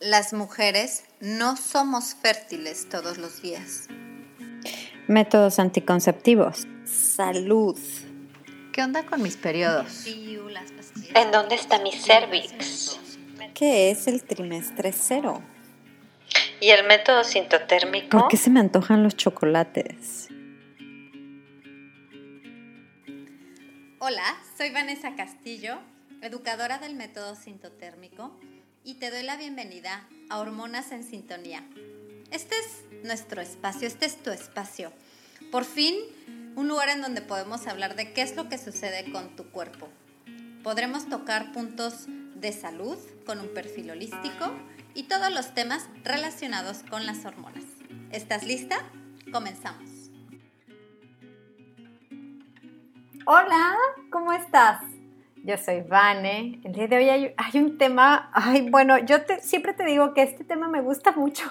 Las mujeres no somos fértiles todos los días. Métodos anticonceptivos. Salud. ¿Qué onda con mis periodos? ¿En dónde está mi cervix? ¿Qué es el trimestre cero? ¿Y el método sintotérmico? ¿Por qué se me antojan los chocolates? Hola, soy Vanessa Castillo, educadora del método sintotérmico y te doy la bienvenida a Hormonas en Sintonía. Este es nuestro espacio, este es tu espacio. Por fin, un lugar en donde podemos hablar de qué es lo que sucede con tu cuerpo. Podremos tocar puntos de salud con un perfil holístico y todos los temas relacionados con las hormonas. ¿Estás lista? Comenzamos. Hola, ¿cómo estás? Yo soy Vane. El día de hoy hay, un tema, ay, bueno, yo siempre te digo que este tema me gusta mucho.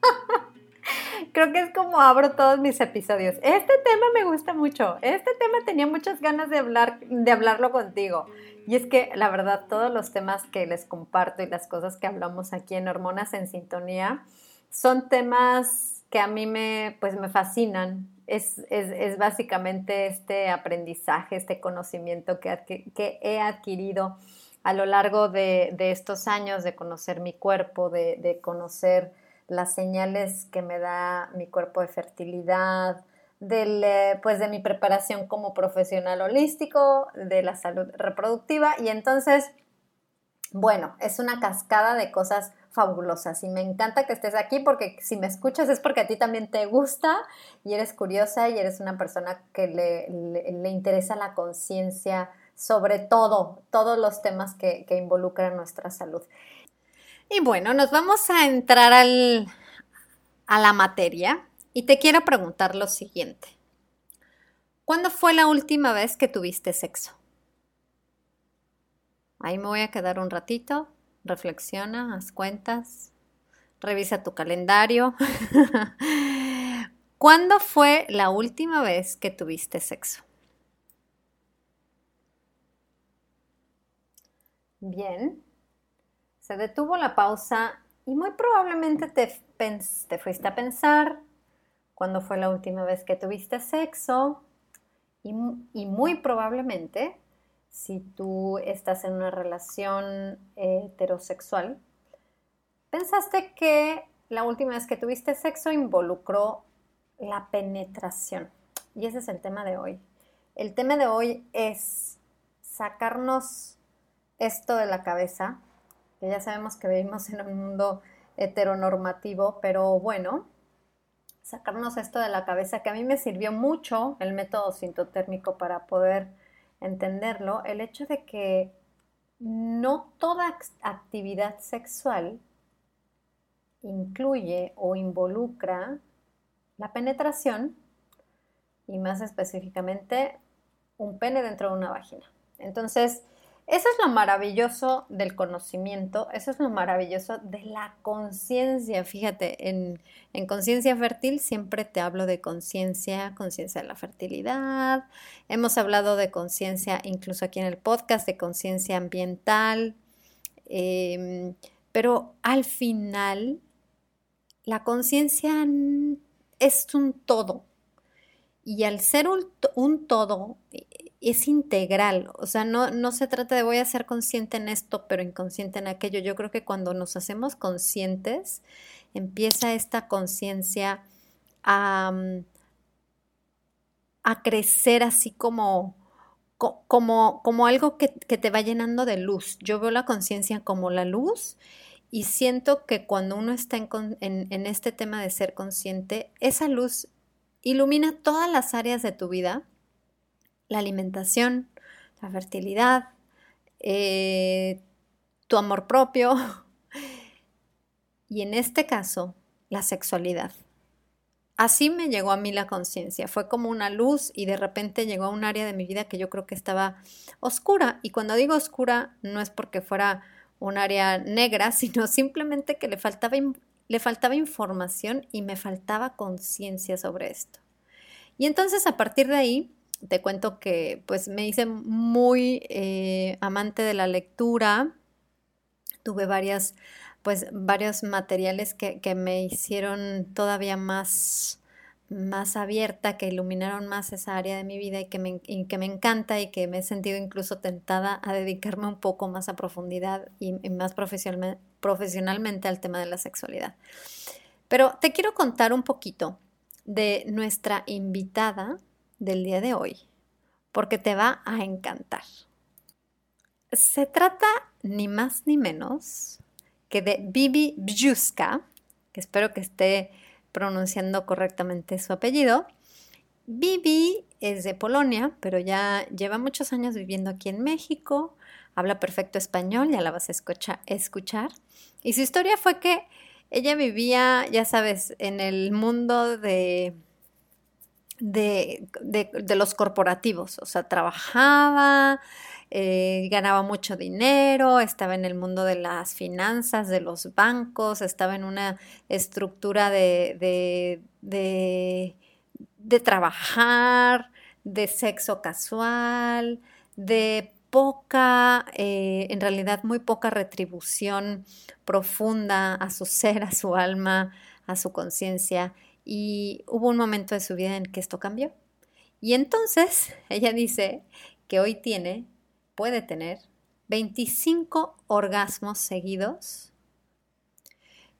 Creo que es como abro todos mis episodios. Este tema me gusta mucho. Este tema tenía muchas ganas de hablar, de hablarlo contigo. Y es que la verdad, todos los temas que les comparto y las cosas que hablamos aquí en Hormonas en Sintonía son temas que a mí me, pues me fascinan es, básicamente este aprendizaje, este conocimiento que, que he adquirido a lo largo de, estos años de conocer mi cuerpo, de, conocer las señales que me da mi cuerpo de fertilidad, del, eh, pues de mi preparación como profesional holístico, de la salud reproductiva y entonces, bueno, es una cascada de cosas fabulosas y me encanta que estés aquí porque si me escuchas es porque a ti también te gusta y eres curiosa y eres una persona que le, interesa la conciencia sobre todo, todos los temas que, que, involucran nuestra salud. Y bueno, nos vamos a entrar al, a la materia y te quiero preguntar lo siguiente. ¿Cuándo fue la última vez que tuviste sexo? Ahí me voy a quedar un ratito reflexiona, haz cuentas, revisa tu calendario. ¿Cuándo fue la última vez que tuviste sexo? Bien, se detuvo la pausa y muy probablemente te, te fuiste a pensar cuándo fue la última vez que tuviste sexo y muy probablemente si tú estás en una relación heterosexual, pensaste que la última vez que tuviste sexo involucró la penetración. Y ese es el tema de hoy. El tema de hoy es sacarnos esto de la cabeza, que ya sabemos que vivimos en un mundo heteronormativo, pero bueno, sacarnos esto de la cabeza, que a mí me sirvió mucho el método sintotérmico para poder entenderlo, el hecho de que no toda actividad sexual incluye o involucra la penetración y más específicamente un pene dentro de una vagina. Entonces, eso es lo maravilloso del conocimiento, eso es lo maravilloso de la conciencia. Fíjate, en, conciencia fértil siempre te hablo de conciencia, conciencia de la fertilidad. Hemos hablado de conciencia incluso aquí en el podcast, de conciencia ambiental. Em, pero al final, la conciencia es un todo. Y al ser un todo, es integral, o sea, no, no se trata de voy a ser consciente en esto, pero inconsciente en aquello. Yo creo que cuando nos hacemos conscientes, empieza esta conciencia a, mm, a, crecer así como, como, como algo que, te va llenando de luz. Yo veo la conciencia como la luz y siento que cuando uno está en, en este tema de ser consciente, esa luz ilumina todas las áreas de tu vida la alimentación, la fertilidad, eh, tu amor propio y en este caso la sexualidad. Así me llegó a mí la conciencia, fue como una luz y de repente llegó a un área de mi vida que yo creo que estaba oscura y cuando digo oscura no es porque fuera un área negra, sino simplemente que le faltaba, le faltaba información y me faltaba conciencia sobre esto. Y entonces a partir de ahí te cuento que pues me hice muy eh, amante de la lectura. tuve varias, pues, varios materiales que, que me hicieron todavía más, más abierta, que iluminaron más esa área de mi vida y que, me, y que me encanta y que me he sentido incluso tentada a dedicarme un poco más a profundidad y, más profesional, profesionalmente al tema de la sexualidad. Pero te quiero contar un poquito de nuestra invitada del día de hoy, porque te va a encantar. Se trata ni más ni menos que de Bibi Bjuska, que espero que esté pronunciando correctamente su apellido. Bibi es de Polonia, pero ya lleva muchos años viviendo aquí en México, habla perfecto español, ya la vas a escuchar. Y su historia fue que ella vivía, ya sabes, en el mundo de, de, los corporativos, o sea, trabajaba, eh, ganaba mucho dinero, estaba en el mundo de las finanzas, de los bancos, estaba en una estructura de, de, de trabajar, de sexo casual, de poca, eh, en realidad muy poca retribución profunda a su ser, a su alma, a su conciencia. Y hubo un momento de su vida en que esto cambió. Y entonces ella dice que hoy tiene, puede tener, 25 orgasmos seguidos.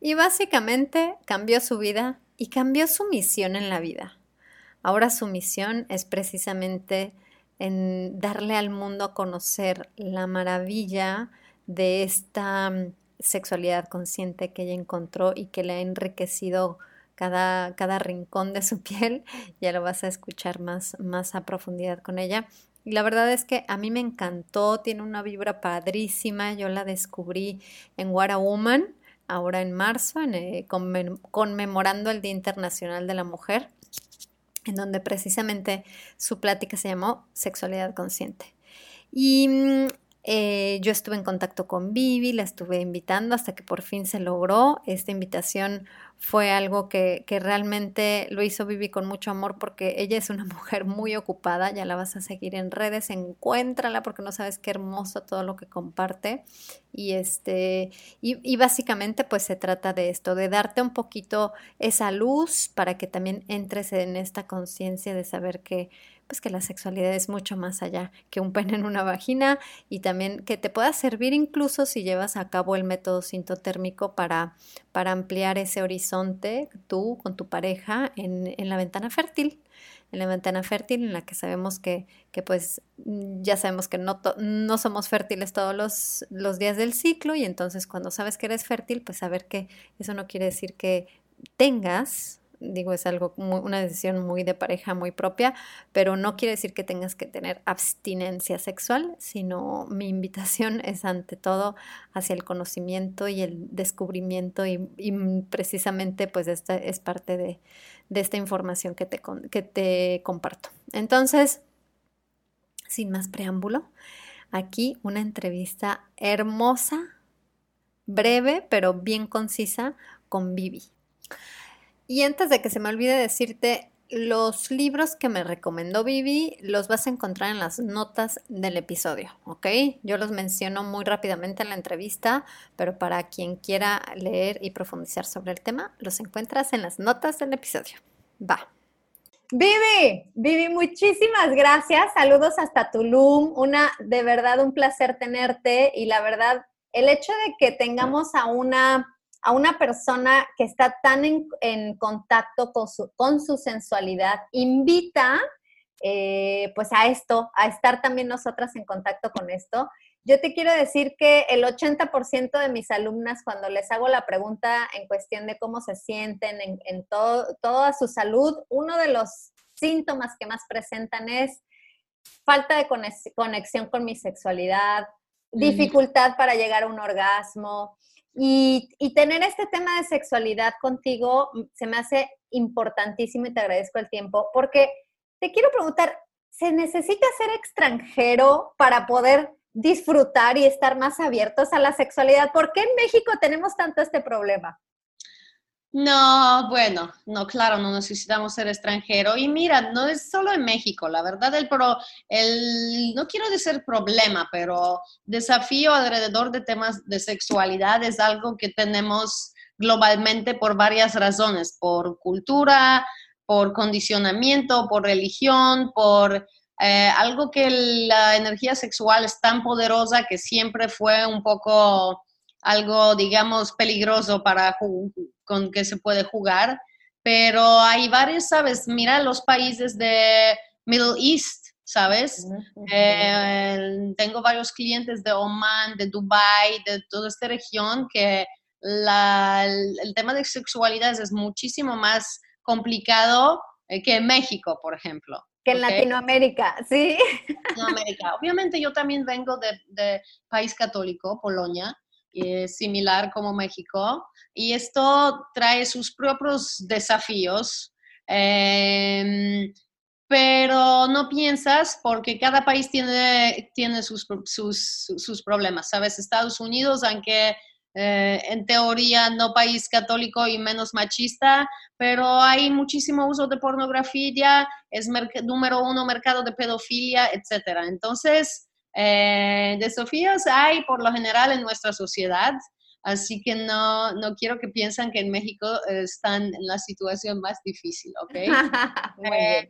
Y básicamente cambió su vida y cambió su misión en la vida. Ahora su misión es precisamente en darle al mundo a conocer la maravilla de esta mm, sexualidad consciente que ella encontró y que le ha enriquecido cada, cada rincón de su piel. Ya lo vas a escuchar más, más a profundidad con ella. Y la verdad es que a mí me encantó, tiene una vibra padrísima. Yo la descubrí en What a Woman, ahora en marzo, en, eh, conmemorando el Día Internacional de la Mujer en donde precisamente su plática se llamó Sexualidad Consciente. Y mm, eh, yo estuve en contacto con Vivi, la estuve invitando hasta que por fin se logró. Esta invitación fue algo que, realmente lo hizo Vivi con mucho amor porque ella es una mujer muy ocupada, ya la vas a seguir en redes, encuéntrala porque no sabes qué hermoso todo lo que comparte. Y este, y, y básicamente pues se trata de esto, de darte un poquito esa luz para que también entres en esta conciencia de saber que pues que la sexualidad es mucho más allá que un pene en una vagina y también que te pueda servir incluso si llevas a cabo el método sintotérmico para, para ampliar ese horizonte tú con tu pareja en, en la ventana fértil. En la ventana fértil en la que sabemos que, que pues ya sabemos que no, no somos fértiles todos los, los días del ciclo y entonces cuando sabes que eres fértil pues saber que eso no quiere decir que tengas digo, es algo, una decisión muy de pareja, muy propia, pero no quiere decir que tengas que tener abstinencia sexual, sino mi invitación es ante todo hacia el conocimiento y el descubrimiento y, precisamente pues esta es parte de, esta información que te, que te comparto. Entonces, sin más preámbulo, aquí una entrevista hermosa, breve, pero bien concisa con Vivi. Y antes de que se me olvide decirte, los libros que me recomendó Vivi los vas a encontrar en las notas del episodio, ¿ok? Yo los menciono muy rápidamente en la entrevista, pero para quien quiera leer y profundizar sobre el tema, los encuentras en las notas del episodio. Va. Vivi, Vivi, muchísimas gracias. Saludos hasta Tulum. Una, de verdad, un placer tenerte y la verdad, el hecho de que tengamos a una a una persona que está tan en, contacto con su, con su, sensualidad, invita eh, pues a esto, a estar también nosotras en contacto con esto. Yo te quiero decir que el 80% de mis alumnas, cuando les hago la pregunta en cuestión de cómo se sienten en, toda su salud, uno de los síntomas que más presentan es falta de conexión con mi sexualidad, dificultad para llegar a un orgasmo, y, tener este tema de sexualidad contigo se me hace importantísimo y te agradezco el tiempo, porque te quiero preguntar, ¿se necesita ser extranjero para poder disfrutar y estar más abiertos a la sexualidad? ¿Por qué en México tenemos tanto este problema? No, bueno, no, claro, no necesitamos ser extranjero. Y mira, no es solo en México, la verdad, el, pro, el, no quiero decir problema, pero desafío alrededor de temas de sexualidad es algo que tenemos globalmente por varias razones, por cultura, por condicionamiento, por religión, por eh, algo que la energía sexual es tan poderosa que siempre fue un poco algo, digamos, peligroso para con que se puede jugar, pero hay varios, ¿sabes? Mira los países de Middle East, ¿sabes? Eh, tengo varios clientes de Oman, de Dubai, de toda esta región que el, tema de sexualidad es muchísimo más complicado eh, que en México, por ejemplo. Que en Latinoamérica, sí. Latinoamérica. Obviamente yo también vengo de, de país católico, Polonia, similar como México, y esto trae sus propios desafíos. Em, pero no piensas porque cada país tiene, tiene sus, sus, sus problemas, ¿sabes? Estados Unidos, aunque eh, en teoría no país católico y menos machista, pero hay muchísimo uso de pornografía, es número uno mercado de pedofilia, etc. Entonces, eh, desafíos hay por lo general en nuestra sociedad, así que no, no quiero que piensen que en México están en la situación más difícil, ¿ok? Eh,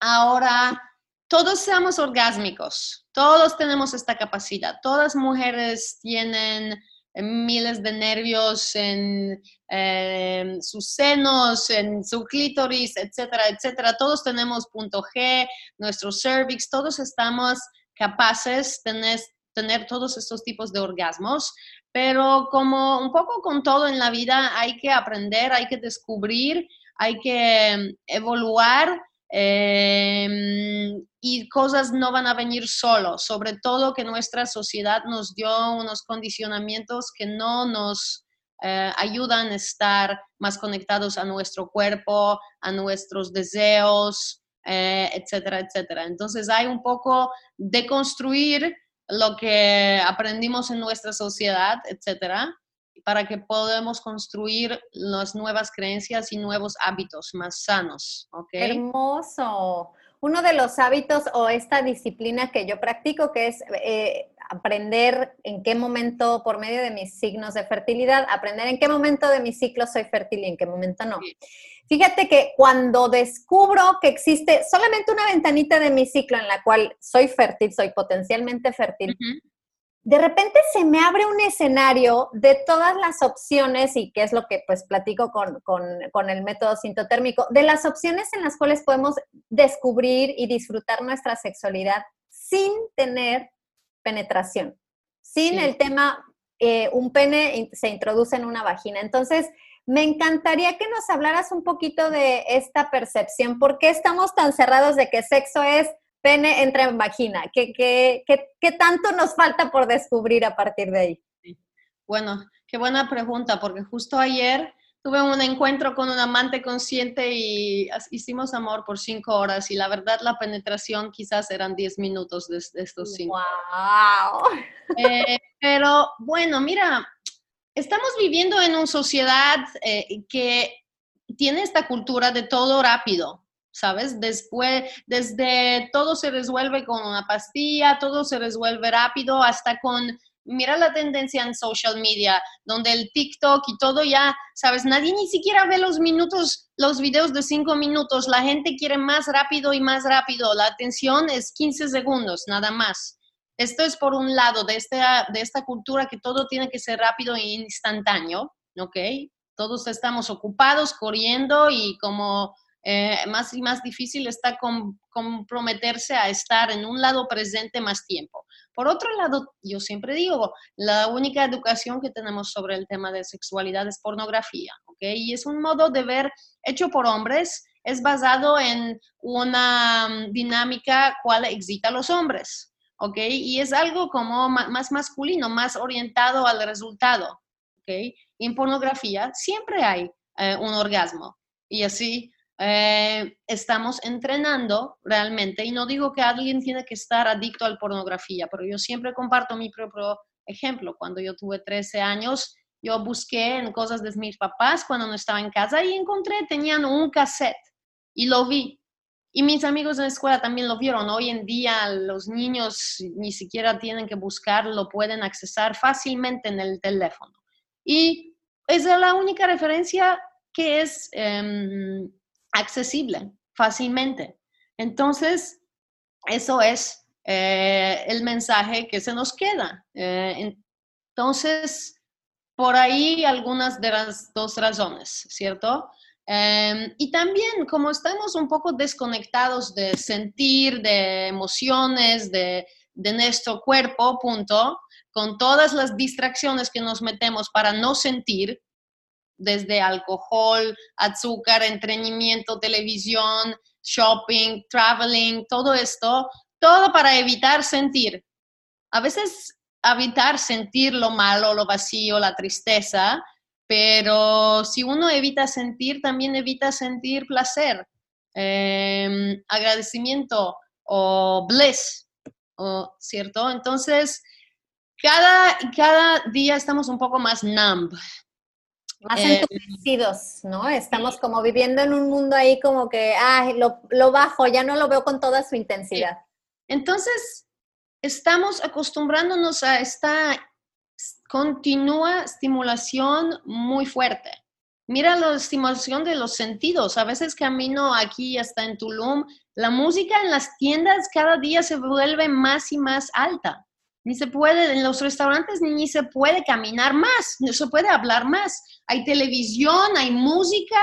ahora, todos seamos orgásmicos, todos tenemos esta capacidad, todas mujeres tienen miles de nervios en eh, sus senos, en su clítoris, etcétera, etcétera. Todos tenemos punto G, nuestro cervix, todos estamos capaces de tener, todos estos tipos de orgasmos, pero como un poco con todo en la vida, hay que aprender, hay que descubrir, hay que em, evaluar em, y cosas no van a venir solo, sobre todo que nuestra sociedad nos dio unos condicionamientos que no nos eh, ayudan a estar más conectados a nuestro cuerpo, a nuestros deseos, eh, etcétera, etcétera. Entonces hay un poco de construir lo que aprendimos en nuestra sociedad, etcétera, para que podamos construir las nuevas creencias y nuevos hábitos más sanos. Hermoso. Uno de los hábitos o esta disciplina que yo practico, que es eh, aprender en qué momento, por medio de mis signos de fertilidad, aprender en qué momento de mi ciclo soy fértil y en qué momento no. Fíjate que cuando descubro que existe solamente una ventanita de mi ciclo en la cual soy fértil, soy potencialmente fértil, de repente se me abre un escenario de todas las opciones, y que es lo que pues platico con, con, el método sintotérmico, de las opciones en las cuales podemos descubrir y disfrutar nuestra sexualidad sin tener penetración, sin el tema, eh, un pene se introduce en una vagina. Entonces, me encantaría que nos hablaras un poquito de esta percepción. ¿Por qué estamos tan cerrados de que sexo es pene entra en vagina? ¿Qué, qué, qué, tanto nos falta por descubrir a partir de ahí? Bueno, qué buena pregunta, porque justo ayer tuve un encuentro con un amante consciente y hicimos amor por cinco horas y la verdad la penetración quizás eran diez minutos de, estos cinco. ¡Wow! Eh, pero bueno, mira, estamos viviendo en una sociedad eh, que tiene esta cultura de todo rápido, ¿sabes? Después, desde todo se resuelve con una pastilla, todo se resuelve rápido, hasta con, mira la tendencia en social media, donde el TikTok y todo ya, ¿sabes? Nadie ni siquiera ve los minutos, los videos de cinco minutos, la gente quiere más rápido y más rápido, la atención es 15 segundos, nada más. Esto es por un lado de esta, de esta cultura que todo tiene que ser rápido e instantáneo, ¿ok? Todos estamos ocupados, corriendo y como eh, más y más difícil está comprometerse a estar en un lado presente más tiempo. Por otro lado, yo siempre digo, la única educación que tenemos sobre el tema de sexualidad es pornografía, ¿ok? Y es un modo de ver hecho por hombres, es basado en una mm, dinámica cual excita a los hombres, ¿ok? Y es algo como más masculino, más orientado al resultado, ¿ok? En pornografía siempre hay eh, un orgasmo y así eh, estamos entrenando realmente, y no digo que alguien tiene que estar adicto a la pornografía, pero yo siempre comparto mi propio ejemplo. Cuando yo tuve 13 años, yo busqué en cosas de mis papás cuando no estaba en casa y encontré, tenían un cassette y lo vi. Y mis amigos en la escuela también lo vieron. Hoy en día los niños ni siquiera tienen que buscar, lo pueden accesar fácilmente en el teléfono. Y es la única referencia que es em, accesible fácilmente. Entonces, eso es eh, el mensaje que se nos queda. Eh, entonces, por ahí algunas de las dos razones, ¿cierto? Em, y también, como estamos un poco desconectados de sentir, de emociones, de, de nuestro cuerpo, punto, con todas las distracciones que nos metemos para no sentir, desde alcohol, azúcar, entretenimiento, televisión, shopping, traveling, todo esto, todo para evitar sentir. A veces evitar sentir lo malo, lo vacío, la tristeza, pero si uno evita sentir, también evita sentir placer, em, agradecimiento o bliss, ¿cierto? Entonces, cada, cada día estamos un poco más numb, más eh, ¿no? Estamos como viviendo en un mundo ahí como que, ah, lo, lo, bajo, ya no lo veo con toda su intensidad. Entonces, estamos acostumbrándonos a esta continua estimulación muy fuerte. Mira la estimulación de los sentidos. A veces camino aquí hasta en Tulum, la música en las tiendas cada día se vuelve más y más alta ni se puede, en los restaurantes ni se puede caminar más, no se puede hablar más. Hay televisión, hay música,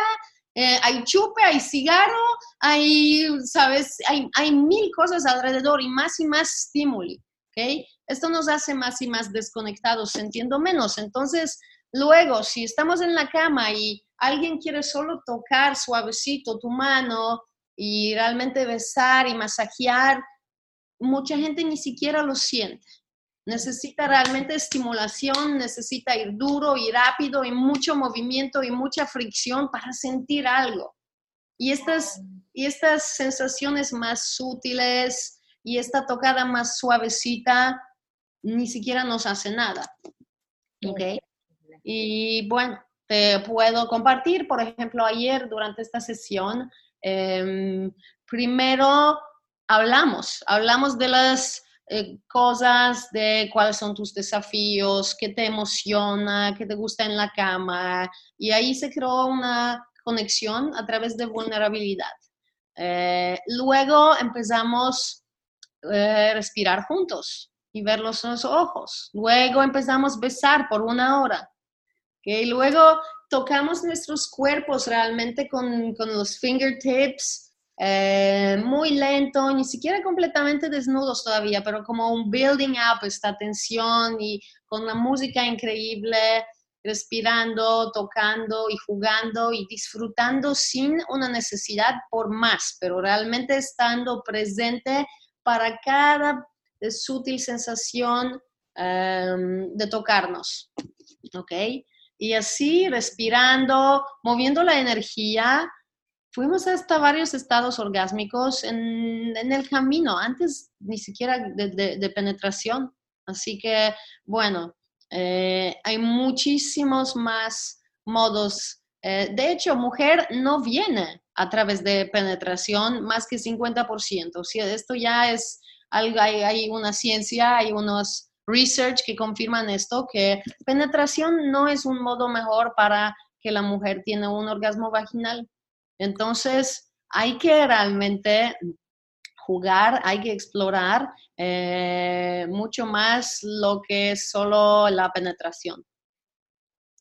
eh, hay chupe, hay cigarro, hay, ¿sabes? Hay, hay mil cosas alrededor y más y más estímulo, ¿ok? Esto nos hace más y más desconectados, sintiendo menos. Entonces, luego, si estamos en la cama y alguien quiere solo tocar suavecito tu mano y realmente besar y masajear, mucha gente ni siquiera lo siente necesita realmente estimulación, necesita ir duro y rápido y mucho movimiento y mucha fricción para sentir algo. Y estas, y estas sensaciones más sutiles y esta tocada más suavecita ni siquiera nos hace nada. ¿Ok? Y bueno, te puedo compartir, por ejemplo, ayer durante esta sesión, em, primero hablamos, hablamos de las eh, cosas de cuáles son tus desafíos, qué te emociona, qué te gusta en la cama. Y ahí se creó una conexión a través de vulnerabilidad. Eh, luego empezamos a eh, respirar juntos y en los ojos. Luego empezamos a besar por una hora. y Luego tocamos nuestros cuerpos realmente con, con los fingertips eh, muy lento, ni siquiera completamente desnudos todavía, pero como un building up esta tensión y con la música increíble, respirando, tocando y jugando y disfrutando sin una necesidad por más, pero realmente estando presente para cada sutil sensación em, de tocarnos. ¿Ok? Y así respirando, moviendo la energía, fuimos hasta varios estados orgásmicos en, el camino, antes ni siquiera de, penetración. Así que, bueno, eh, hay muchísimos más modos. Eh, de hecho, mujer no viene a través de penetración más que 50%. O sea, esto ya es algo, hay, hay una ciencia, hay unos research que confirman esto, que penetración no es un modo mejor para que la mujer tiene un orgasmo vaginal. Entonces, hay que realmente jugar, hay que explorar eh, mucho más lo que es solo la penetración.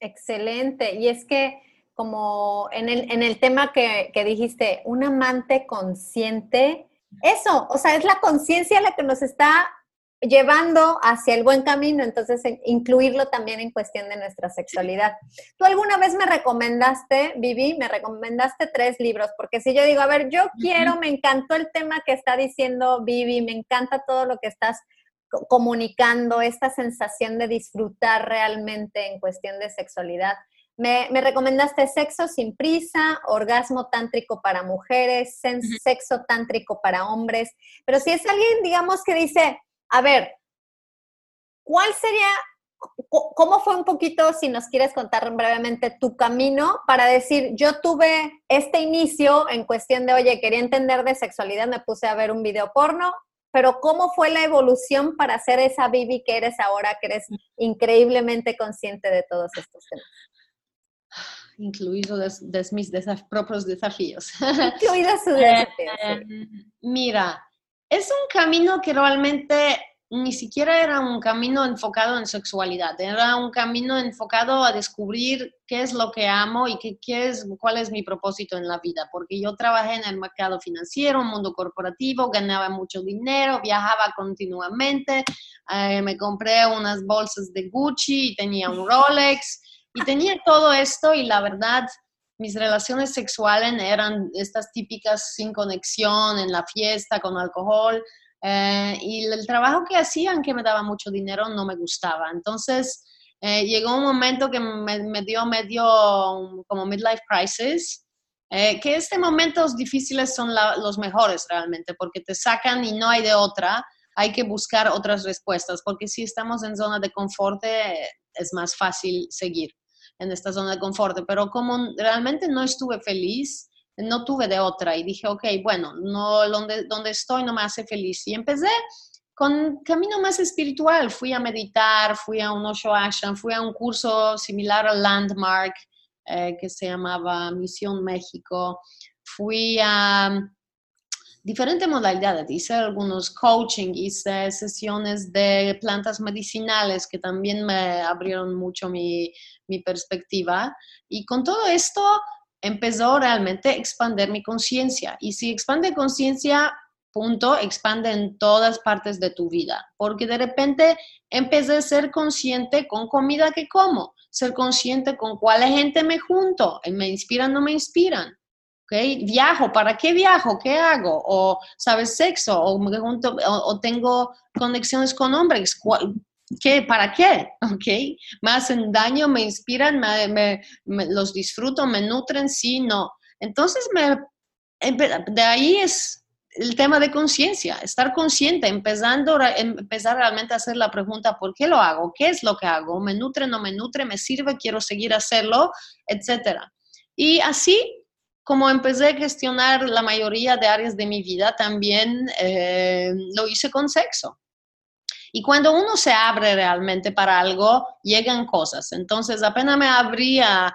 Excelente. Y es que como en el, tema que, que, dijiste, un amante consciente, eso, o sea, es la conciencia la que nos está llevando hacia el buen camino, entonces incluirlo también en cuestión de nuestra sexualidad. Tú alguna vez me recomendaste, Vivi, me recomendaste tres libros, porque si yo digo, a ver, yo quiero, me encantó el tema que está diciendo Vivi, me encanta todo lo que estás comunicando, esta sensación de disfrutar realmente en cuestión de sexualidad. Me, me, recomendaste sexo sin prisa, orgasmo tántrico para mujeres, sexo tántrico para hombres, pero si es alguien, digamos, que dice, a ver, ¿cuál sería ¿cómo fue un poquito, si nos quieres contar brevemente, tu camino para decir, yo tuve este inicio en cuestión de, oye, quería entender de sexualidad, me puse a ver un video porno, pero ¿cómo fue la evolución para ser esa Bibi que eres ahora, que eres increíblemente consciente de todos estos temas? Incluidos mis propios desafíos. Incluidos sus desafíos. Eh, mira, es un camino que realmente ni siquiera era un camino enfocado en sexualidad, era un camino enfocado a descubrir qué es lo que amo y qué, es, cuál es mi propósito en la vida, porque yo trabajé en el mercado financiero, mundo corporativo, ganaba mucho dinero, viajaba continuamente, eh, me compré unas bolsas de Gucci y tenía un Rolex y tenía todo esto y la verdad mis relaciones sexuales eran estas típicas sin conexión en la fiesta con alcohol eh, y el trabajo que hacían, que me daba mucho dinero, no me gustaba. Entonces, eh, llegó un momento que me, dio medio como midlife crisis, eh, que este momentos difíciles son los mejores realmente, porque te sacan y no hay de otra, hay que buscar otras respuestas, porque si estamos en zona de confort es más fácil seguir en esta zona de confort, pero como realmente no estuve feliz, no tuve de otra y dije, ok, bueno, no, donde, donde estoy no me hace feliz. Y empecé con camino más espiritual. Fui a meditar, fui a un Osho Ashram, fui a un curso similar al Landmark eh, que se llamaba Misión México. Fui a diferentes modalidades. Hice algunos coaching, hice sesiones de plantas medicinales que también me abrieron mucho mi, mi perspectiva. Y con todo esto empezó realmente a expandir mi conciencia. Y si expande conciencia, punto, expande en todas partes de tu vida. Porque de repente empecé a ser consciente con comida que como, ser consciente con cuál gente me junto, me inspiran, no me inspiran. ¿Okay? Viajo, ¿para qué viajo? ¿Qué hago? O, ¿sabes? Sexo, o, me junto, o, tengo conexiones con hombres. ¿Qué? ¿Para qué? ¿Ok? ¿Me hacen daño? ¿Me inspiran? ¿Me, los disfruto? ¿Me nutren? Sí, no. Entonces, me, de ahí es el tema de conciencia, estar consciente, empezando, empezar realmente a hacer la pregunta, ¿por qué lo hago? ¿Qué es lo que hago? ¿Me nutre? ¿No me nutre? ¿Me sirve? ¿Quiero seguir hacerlo? Etcétera. Y así como empecé a gestionar la mayoría de áreas de mi vida, también eh, lo hice con sexo. Y cuando uno se abre realmente para algo, llegan cosas. Entonces, apenas me abrí a,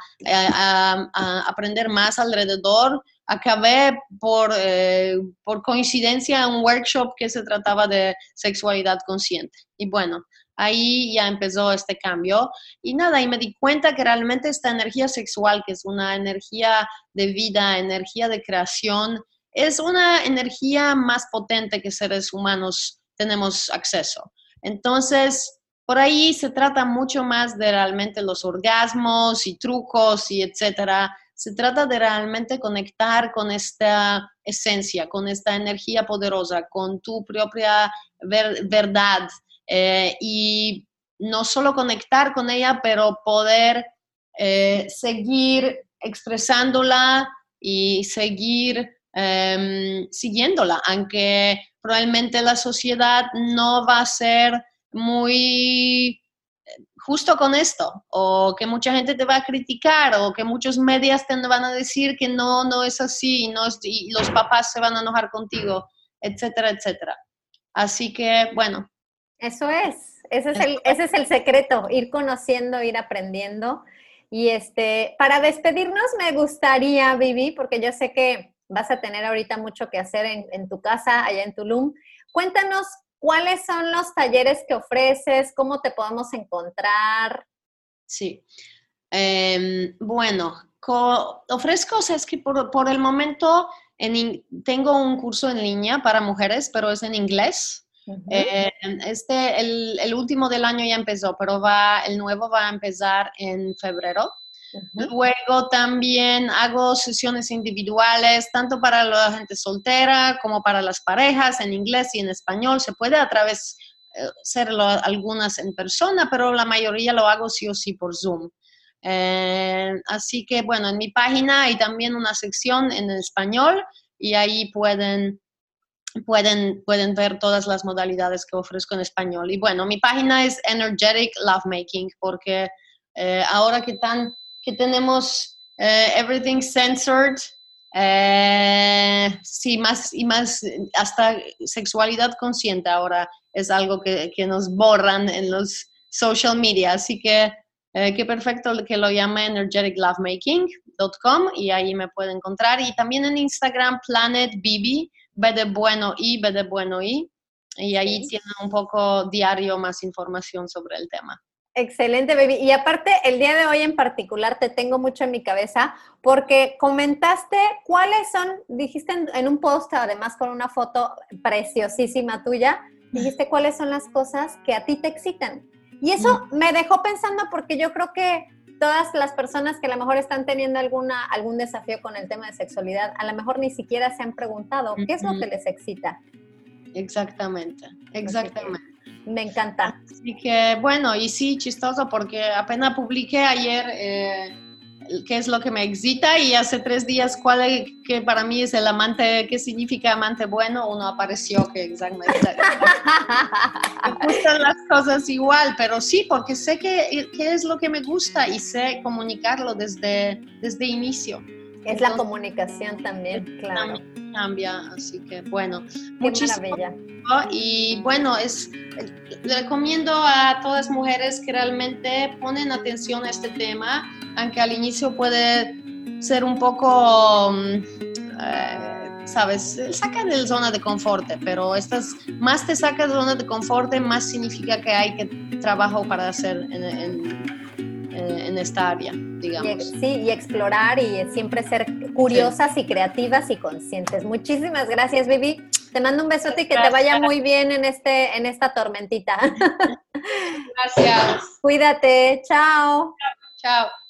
aprender más alrededor, acabé por, eh, por coincidencia en un workshop que se trataba de sexualidad consciente. Y bueno, ahí ya empezó este cambio. Y nada, y me di cuenta que realmente esta energía sexual, que es una energía de vida, energía de creación, es una energía más potente que seres humanos tenemos acceso. Entonces, por ahí se trata mucho más de realmente los orgasmos y trucos y etcétera. Se trata de realmente conectar con esta esencia, con esta energía poderosa, con tu propia verdad eh, y no solo conectar con ella, pero poder eh, seguir expresándola y seguir em, siguiéndola, aunque probablemente la sociedad no va a ser muy justo con esto, o que mucha gente te va a criticar, o que muchos medios te van a decir que no, no es así, no y los papás se van a enojar contigo, etcétera, etcétera. Así que, bueno. Eso es, ese es el, ese es el secreto, ir conociendo, ir aprendiendo. Y este, para despedirnos me gustaría, Vivi, porque yo sé que vas a tener ahorita mucho que hacer en, tu casa, allá en Tulum. Cuéntanos cuáles son los talleres que ofreces, cómo te podemos encontrar. Sí. Em, bueno, ofrezco, o sea, es que por, el momento tengo un curso en línea para mujeres, pero es en inglés. Eh, este, el, el, último del año ya empezó, pero va, el nuevo va a empezar en febrero. Luego también hago sesiones individuales, tanto para la gente soltera como para las parejas, en inglés y en español. Se puede a través eh, hacerlo algunas en persona, pero la mayoría lo hago sí o sí por Zoom. Eh, así que bueno, en mi página hay también una sección en español y ahí pueden pueden, pueden ver todas las modalidades que ofrezco en español. Y bueno, mi página es Energetic Lovemaking porque eh, ahora que, tan, que tenemos eh, everything censored, eh, sí, más y más, hasta sexualidad consciente ahora es algo que, que nos borran en los social media. Así que eh, qué perfecto que lo llame energeticlovemaking.com y ahí me puede encontrar. Y también en Instagram, Planet B de bueno y, B de bueno y. Y ahí tiene un poco diario más información sobre el tema. Excelente, baby. Y aparte, el día de hoy en particular te tengo mucho en mi cabeza porque comentaste cuáles son, dijiste en, en, un post, además con una foto preciosísima tuya, dijiste cuáles son las cosas que a ti te excitan. Y eso me dejó pensando porque yo creo que todas las personas que a lo mejor están teniendo alguna, algún desafío con el tema de sexualidad, a lo mejor ni siquiera se han preguntado qué es lo que les excita. Exactamente, exactamente. Me encanta. Así que bueno, y sí, chistoso porque apenas publiqué ayer eh, qué es lo que me excita y hace tres días cuál es, que para mí es el amante, qué significa amante bueno, uno apareció que exactamente me gustan las cosas igual, pero sí, porque sé qué es lo que me gusta y sé comunicarlo desde, desde inicio. Es la comunicación también, claro. Cambia, así que bueno, muchas gracias. Y bueno, es recomiendo a todas mujeres que realmente ponen atención a este tema, aunque al inicio puede ser un poco, mm, eh, sabes, saca de la zona de confort, pero estas, más te saca de zona de confort, más significa que hay que trabajo para hacer en, en esta área, digamos. sí, y explorar y siempre ser curiosas y creativas y conscientes. Muchísimas gracias, Vivi. Te mando un besote y que te vaya muy bien en, este, en esta tormentita. Gracias. Cuídate. Chao. Chao.